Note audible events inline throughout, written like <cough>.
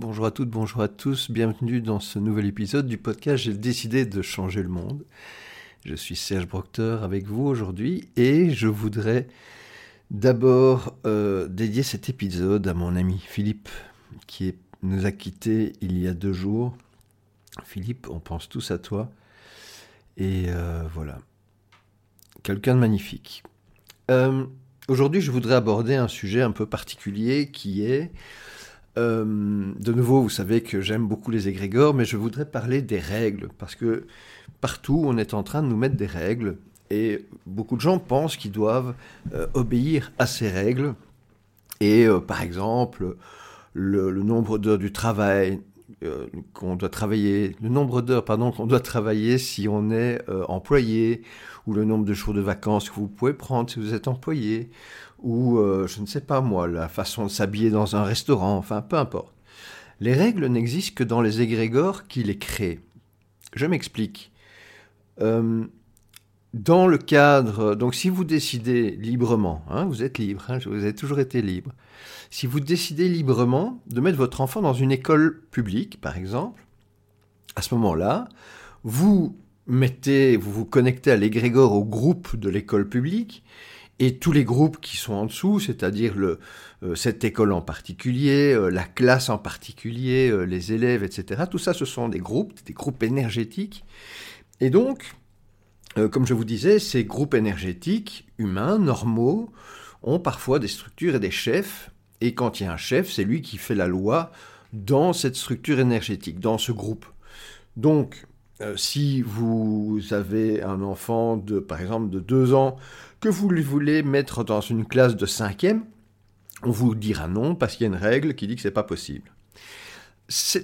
Bonjour à toutes, bonjour à tous, bienvenue dans ce nouvel épisode du podcast J'ai décidé de changer le monde. Je suis Serge Proctor avec vous aujourd'hui et je voudrais d'abord euh, dédier cet épisode à mon ami Philippe qui nous a quittés il y a deux jours. Philippe, on pense tous à toi. Et euh, voilà, quelqu'un de magnifique. Euh, aujourd'hui, je voudrais aborder un sujet un peu particulier qui est euh, de nouveau, vous savez que j'aime beaucoup les égrégores, mais je voudrais parler des règles, parce que partout, on est en train de nous mettre des règles, et beaucoup de gens pensent qu'ils doivent euh, obéir à ces règles. Et euh, par exemple, le, nombre d'heures du travail qu'on doit travailler, le nombre d'heures pardon qu'on doit travailler si on est employé, ou le nombre de jours de vacances que vous pouvez prendre si vous êtes employé, ou euh, je ne sais pas moi, la façon de s'habiller dans un restaurant, enfin peu importe. Les règles n'existent que dans les égrégores qui les créent. Je m'explique. Dans le cadre, donc si vous décidez librement, hein, vous êtes libre, hein, vous avez toujours été libre, si vous décidez librement de mettre votre enfant dans une école publique, par exemple, à ce moment-là, vous mettez, vous vous connectez à l'égrégore au groupe de l'école publique, et tous les groupes qui sont en dessous, c'est-à-dire le, euh, cette école en particulier, euh, la classe en particulier, euh, les élèves, etc. Tout ça, ce sont des groupes, des groupes énergétiques. Et donc, comme je vous disais, ces groupes énergétiques, humains, normaux, ont parfois des structures et des chefs. Et quand il y a un chef, c'est lui qui fait la loi dans cette structure énergétique, dans ce groupe. Donc, si vous avez un enfant de, par exemple, de deux ans, que vous voulez mettre dans une classe de cinquième, on vous dira non parce qu'il y a une règle qui dit que c'est pas possible.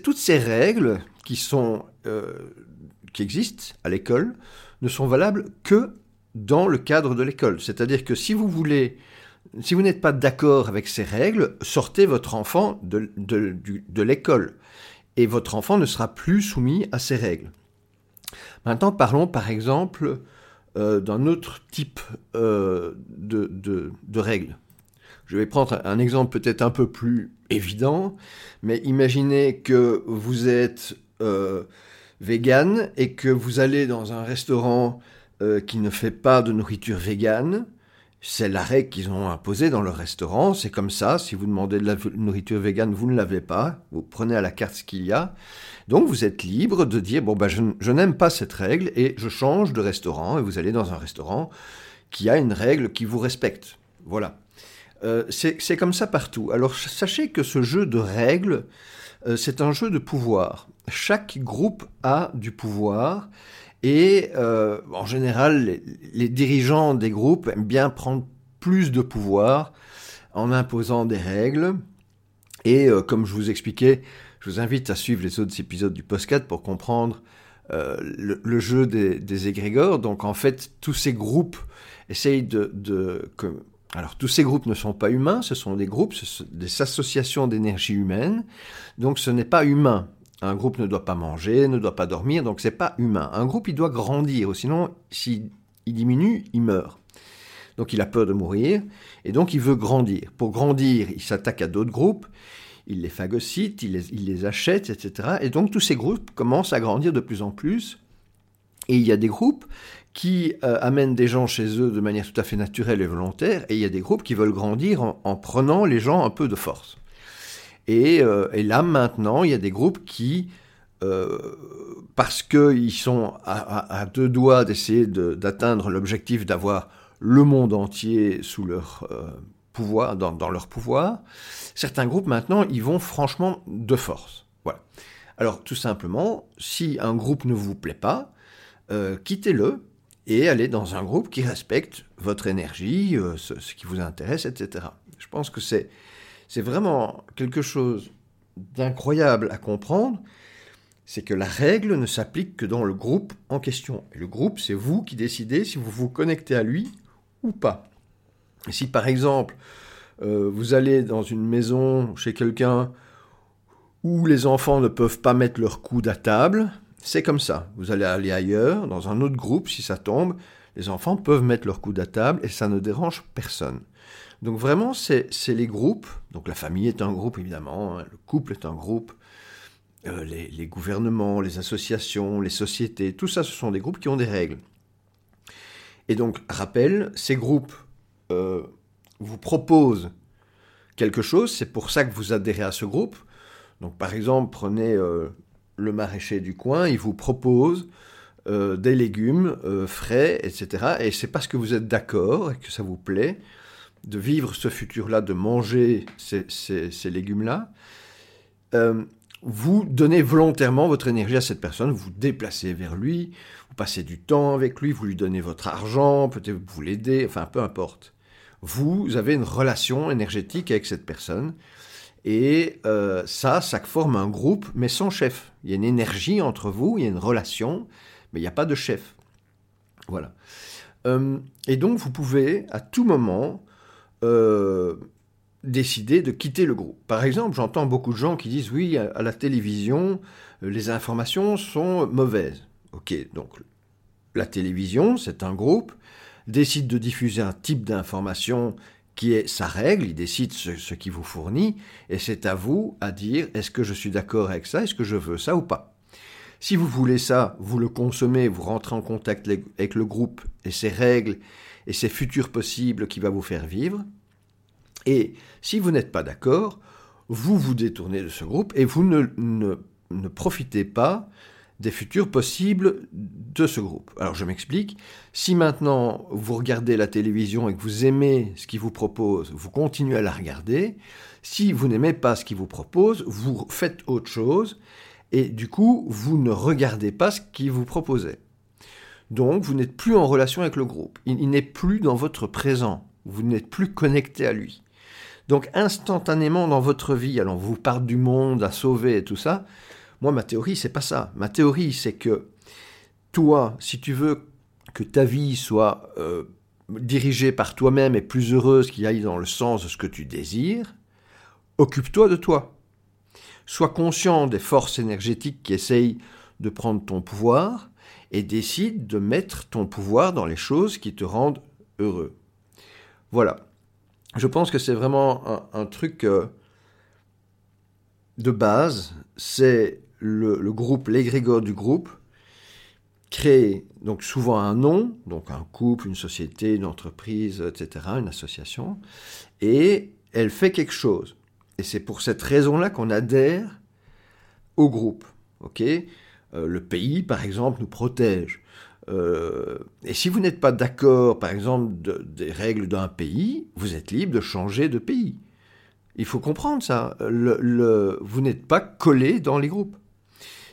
toutes ces règles qui euh, qui existent à l'école ne sont valables que dans le cadre de l'école. C'est-à-dire que si vous voulez, si vous n'êtes pas d'accord avec ces règles, sortez votre enfant de, l'école et votre enfant ne sera plus soumis à ces règles. Maintenant, parlons par exemple euh, d'un autre type euh, de, de, règles. Je vais prendre un exemple peut-être un peu plus évident, mais imaginez que vous êtes euh, vegan et que vous allez dans un restaurant qui ne fait pas de nourriture végane. C'est la règle qu'ils ont imposée dans le restaurant. C'est comme ça. Si vous demandez de la nourriture végane, vous ne l'avez pas. Vous prenez à la carte ce qu'il y a. Donc vous êtes libre de dire, bon, ben, je, n'aime pas cette règle et je change de restaurant et vous allez dans un restaurant qui a une règle qui vous respecte. Voilà. Euh, c'est comme ça partout. Alors sachez que ce jeu de règles, euh, c'est un jeu de pouvoir. Chaque groupe a du pouvoir et euh, en général, les, dirigeants des groupes aiment bien prendre plus de pouvoir en imposant des règles. Et comme je vous expliquais, je vous invite à suivre les autres épisodes du Postcat pour comprendre euh, le, jeu des, égrégores. Donc en fait, tous ces groupes essayent de... alors tous ces groupes ne sont pas humains, ce sont des groupes, ce sont des associations d'énergie humaine. Donc ce n'est pas humain. Un groupe ne doit pas manger, ne doit pas dormir, donc c'est pas humain. Un groupe, il doit grandir, sinon, s'il diminue, il meurt. Donc il a peur de mourir, et donc il veut grandir. Pour grandir, il s'attaque à d'autres groupes, il les phagocyte, il les, achète, etc. Et donc tous ces groupes commencent à grandir de plus en plus. Et il y a des groupes qui euh, amènent des gens chez eux de manière tout à fait naturelle et volontaire, et il y a des groupes qui veulent grandir en, prenant les gens un peu de force. Et, euh, et, là maintenant, il y a des groupes qui, euh, parce qu'ils sont à, deux doigts d'essayer d'atteindre l'objectif d'avoir le monde entier sous leur pouvoir, dans, leur pouvoir. Certains groupes maintenant, ils vont franchement de force. Voilà. Alors tout simplement, si un groupe ne vous plaît pas, euh, quittez-le et allez dans un groupe qui respecte votre énergie, euh, ce, qui vous intéresse, etc. Je pense que c'est c'est vraiment quelque chose d'incroyable à comprendre, c'est que la règle ne s'applique que dans le groupe en question. Et le groupe, c'est vous qui décidez si vous vous connectez à lui ou pas. Si par exemple, euh, vous allez dans une maison chez quelqu'un où les enfants ne peuvent pas mettre leur coude à table, c'est comme ça. Vous allez aller ailleurs, dans un autre groupe, si ça tombe, les enfants peuvent mettre leur coude à table et ça ne dérange personne. Donc vraiment, c'est les groupes. Donc la famille est un groupe, évidemment. Hein. le couple est un groupe. euh, les, gouvernements, les associations, les sociétés, tout ça, ce sont des groupes qui ont des règles. Et donc, rappel, ces groupes euh, vous proposent quelque chose, c'est pour ça que vous adhérez à ce groupe. Donc, par exemple, prenez le maraîcher du coin, il vous propose des légumes frais, etc. Et c'est parce que vous êtes d'accord et que ça vous plaît de vivre ce futur-là, de manger ces, légumes-là, euh, vous donnez volontairement votre énergie à cette personne, vous vous déplacez vers lui, vous passez du temps avec lui, vous lui donnez votre argent, peut-être vous l'aidez, enfin peu importe. Vous avez une relation énergétique avec cette personne. Et euh, ça, ça forme un groupe, mais sans chef. Il y a une énergie entre vous, il y a une relation, mais il n'y a pas de chef. Voilà. Euh, et donc, vous pouvez, à tout moment, euh, décider de quitter le groupe. Par exemple, j'entends beaucoup de gens qui disent oui, à, la télévision, euh, les informations sont mauvaises. Ok, donc la télévision, c'est un groupe, décide de diffuser un type d'information qui est sa règle, il décide ce, ce qui vous fournit, et c'est à vous à dire est-ce que je suis d'accord avec ça, est-ce que je veux ça ou pas. Si vous voulez ça, vous le consommez, vous rentrez en contact avec le groupe et ses règles et ses futurs possibles qui va vous faire vivre. Et si vous n'êtes pas d'accord, vous vous détournez de ce groupe et vous ne, ne, profitez pas des futurs possibles de ce groupe. Alors je m'explique. Si maintenant vous regardez la télévision et que vous aimez ce qu'il vous propose, vous continuez à la regarder. Si vous n'aimez pas ce qu'il vous propose, vous faites autre chose et du coup vous ne regardez pas ce qu'il vous proposait. Donc vous n'êtes plus en relation avec le groupe. Il, n'est plus dans votre présent. Vous n'êtes plus connecté à lui. Donc instantanément dans votre vie, alors vous parle du monde à sauver et tout ça. Moi, ma théorie, c'est pas ça. Ma théorie, c'est que toi, si tu veux que ta vie soit euh, dirigée par toi-même et plus heureuse, qu'il aille dans le sens de ce que tu désires, occupe-toi de toi. Sois conscient des forces énergétiques qui essayent de prendre ton pouvoir et décide de mettre ton pouvoir dans les choses qui te rendent heureux. Voilà. Je pense que c'est vraiment un, truc euh, de base. C'est le, groupe, l'égrégore du groupe, crée donc souvent un nom, donc un couple, une société, une entreprise, etc., une association, et elle fait quelque chose. Et c'est pour cette raison-là qu'on adhère au groupe. ok? Le pays, par exemple, nous protège. Euh, et si vous n'êtes pas d'accord, par exemple, des règles d'un pays, vous êtes libre de changer de pays. Il faut comprendre ça. vous n'êtes pas collé dans les groupes.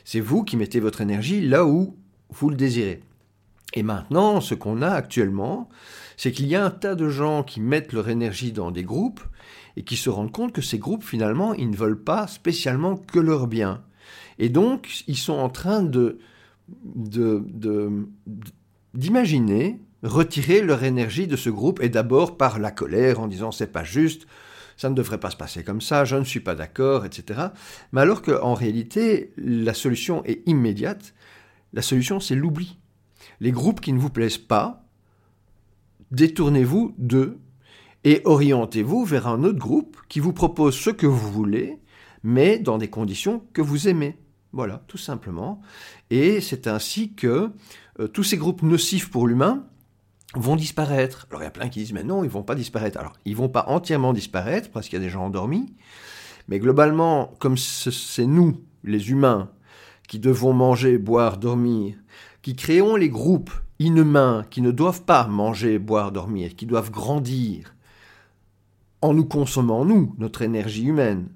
C'est vous qui mettez votre énergie là où vous le désirez. Et maintenant, ce qu'on a actuellement, c'est qu'il y a un tas de gens qui mettent leur énergie dans des groupes et qui se rendent compte que ces groupes, finalement, ils ne veulent pas spécialement que leur bien. Et donc, ils sont en train de, d'imaginer retirer leur énergie de ce groupe, et d'abord par la colère, en disant c'est pas juste, ça ne devrait pas se passer comme ça, je ne suis pas d'accord, etc. Mais alors qu'en réalité, la solution est immédiate. La solution, c'est l'oubli. Les groupes qui ne vous plaisent pas, détournez-vous d'eux et orientez-vous vers un autre groupe qui vous propose ce que vous voulez, mais dans des conditions que vous aimez. Voilà, tout simplement. Et c'est ainsi que euh, tous ces groupes nocifs pour l'humain vont disparaître. Alors il y a plein qui disent mais non, ils vont pas disparaître. Alors ils vont pas entièrement disparaître parce qu'il y a des gens endormis, mais globalement, comme c'est nous, les humains, qui devons manger, boire, dormir, qui créons les groupes inhumains qui ne doivent pas manger, boire, dormir, qui doivent grandir en nous consommant, nous, notre énergie humaine,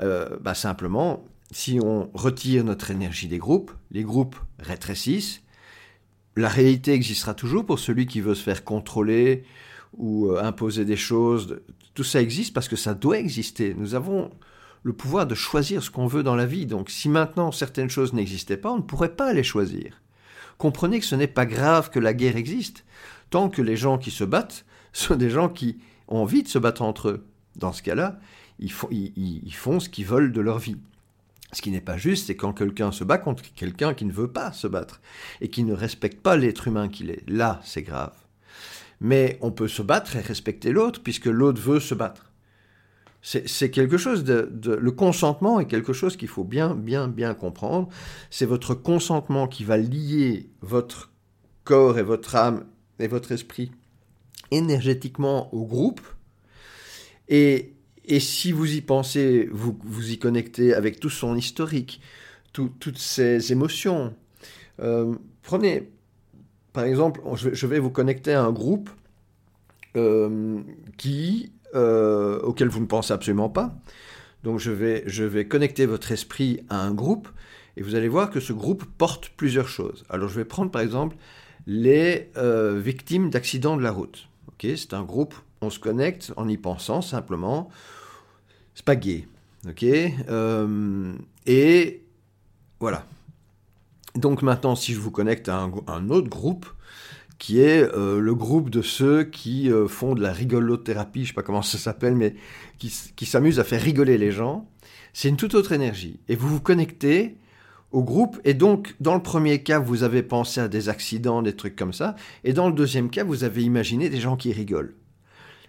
euh, bah simplement, si on retire notre énergie des groupes, les groupes rétrécissent. La réalité existera toujours pour celui qui veut se faire contrôler ou euh, imposer des choses. Tout ça existe parce que ça doit exister. Nous avons le pouvoir de choisir ce qu'on veut dans la vie. Donc si maintenant certaines choses n'existaient pas, on ne pourrait pas les choisir. Comprenez que ce n'est pas grave que la guerre existe, tant que les gens qui se battent <laughs> sont des gens qui ont envie de se battre entre eux. Dans ce cas-là, ils font ce qu'ils veulent de leur vie. Ce qui n'est pas juste, c'est quand quelqu'un se bat contre quelqu'un qui ne veut pas se battre et qui ne respecte pas l'être humain qu'il est. Là, c'est grave. Mais on peut se battre et respecter l'autre puisque l'autre veut se battre. C'est quelque chose de, Le consentement est quelque chose qu'il faut bien, bien, bien comprendre. C'est votre consentement qui va lier votre corps et votre âme et votre esprit énergétiquement au groupe. Et, et si vous y pensez, vous vous y connectez avec tout son historique, toutes ces émotions. Euh, prenez, par exemple, je vais vous connecter à un groupe euh, qui, euh, auquel vous ne pensez absolument pas. Donc je vais, je vais connecter votre esprit à un groupe et vous allez voir que ce groupe porte plusieurs choses. Alors je vais prendre par exemple les victimes d'accidents de la route. Ok, c'est un groupe, on se connecte en y pensant simplement. C'est pas gay. Ok, et voilà. Donc maintenant, si je vous connecte à un autre groupe, qui est euh, le groupe de ceux qui euh, font de la rigolothérapie, je ne sais pas comment ça s'appelle, mais qui, qui s'amusent à faire rigoler les gens. C'est une toute autre énergie. Et vous vous connectez au groupe, et donc dans le premier cas, vous avez pensé à des accidents, des trucs comme ça, et dans le deuxième cas, vous avez imaginé des gens qui rigolent.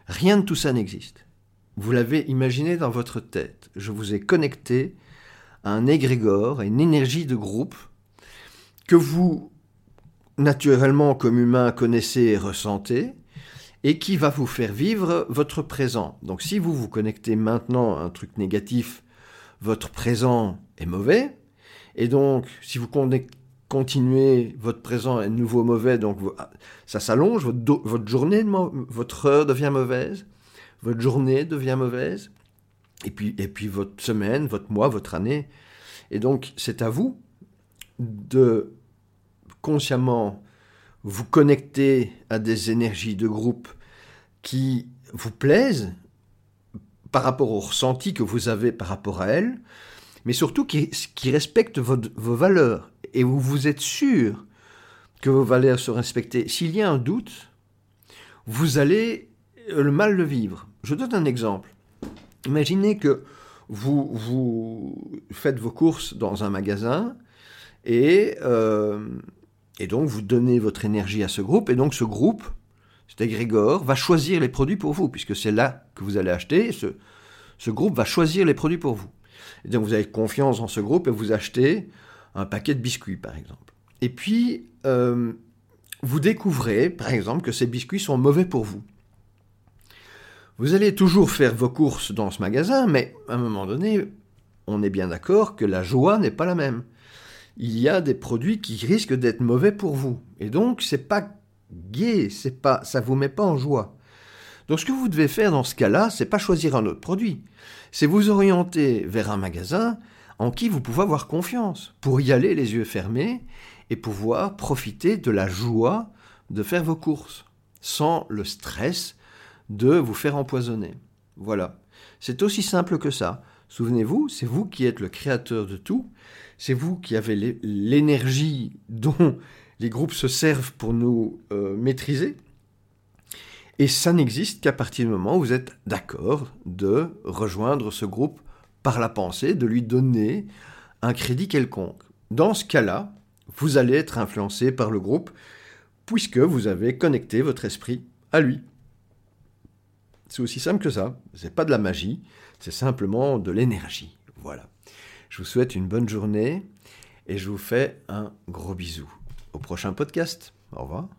Rien de tout ça n'existe. Vous l'avez imaginé dans votre tête. Je vous ai connecté à un égrégore, à une énergie de groupe que vous naturellement comme humain connaissez et ressentez, et qui va vous faire vivre votre présent. Donc si vous vous connectez maintenant à un truc négatif, votre présent est mauvais, et donc si vous continuez, votre présent est de nouveau mauvais, donc ça s'allonge, votre, votre, journée, votre heure devient mauvaise, votre journée devient mauvaise, et puis, votre semaine, votre mois, votre année. Et donc c'est à vous de consciemment vous connecter à des énergies de groupe qui vous plaisent par rapport au ressenti que vous avez par rapport à elles, mais surtout qui, respectent vos valeurs et où vous êtes sûr que vos valeurs sont respectées. S'il y a un doute, vous allez le mal le vivre. Je donne un exemple. Imaginez que vous, faites vos courses dans un magasin et euh, et donc, vous donnez votre énergie à ce groupe, et donc ce groupe, cet égrégore, va choisir les produits pour vous, puisque c'est là que vous allez acheter, ce, ce groupe va choisir les produits pour vous. Et donc, vous avez confiance en ce groupe et vous achetez un paquet de biscuits, par exemple. Et puis, euh, vous découvrez, par exemple, que ces biscuits sont mauvais pour vous. Vous allez toujours faire vos courses dans ce magasin, mais à un moment donné, on est bien d'accord que la joie n'est pas la même il y a des produits qui risquent d'être mauvais pour vous. Et donc, c'est pas gai, c'est pas, ça vous met pas en joie. Donc, ce que vous devez faire dans ce cas-là, c'est pas choisir un autre produit. C'est vous orienter vers un magasin en qui vous pouvez avoir confiance pour y aller les yeux fermés et pouvoir profiter de la joie de faire vos courses sans le stress de vous faire empoisonner. Voilà. C'est aussi simple que ça. Souvenez-vous, c'est vous qui êtes le créateur de tout c'est vous qui avez l'énergie dont les groupes se servent pour nous euh, maîtriser. Et ça n'existe qu'à partir du moment où vous êtes d'accord de rejoindre ce groupe par la pensée, de lui donner un crédit quelconque. Dans ce cas-là, vous allez être influencé par le groupe puisque vous avez connecté votre esprit à lui. C'est aussi simple que ça. C'est pas de la magie, c'est simplement de l'énergie. Voilà. Je vous souhaite une bonne journée et je vous fais un gros bisou. Au prochain podcast. Au revoir.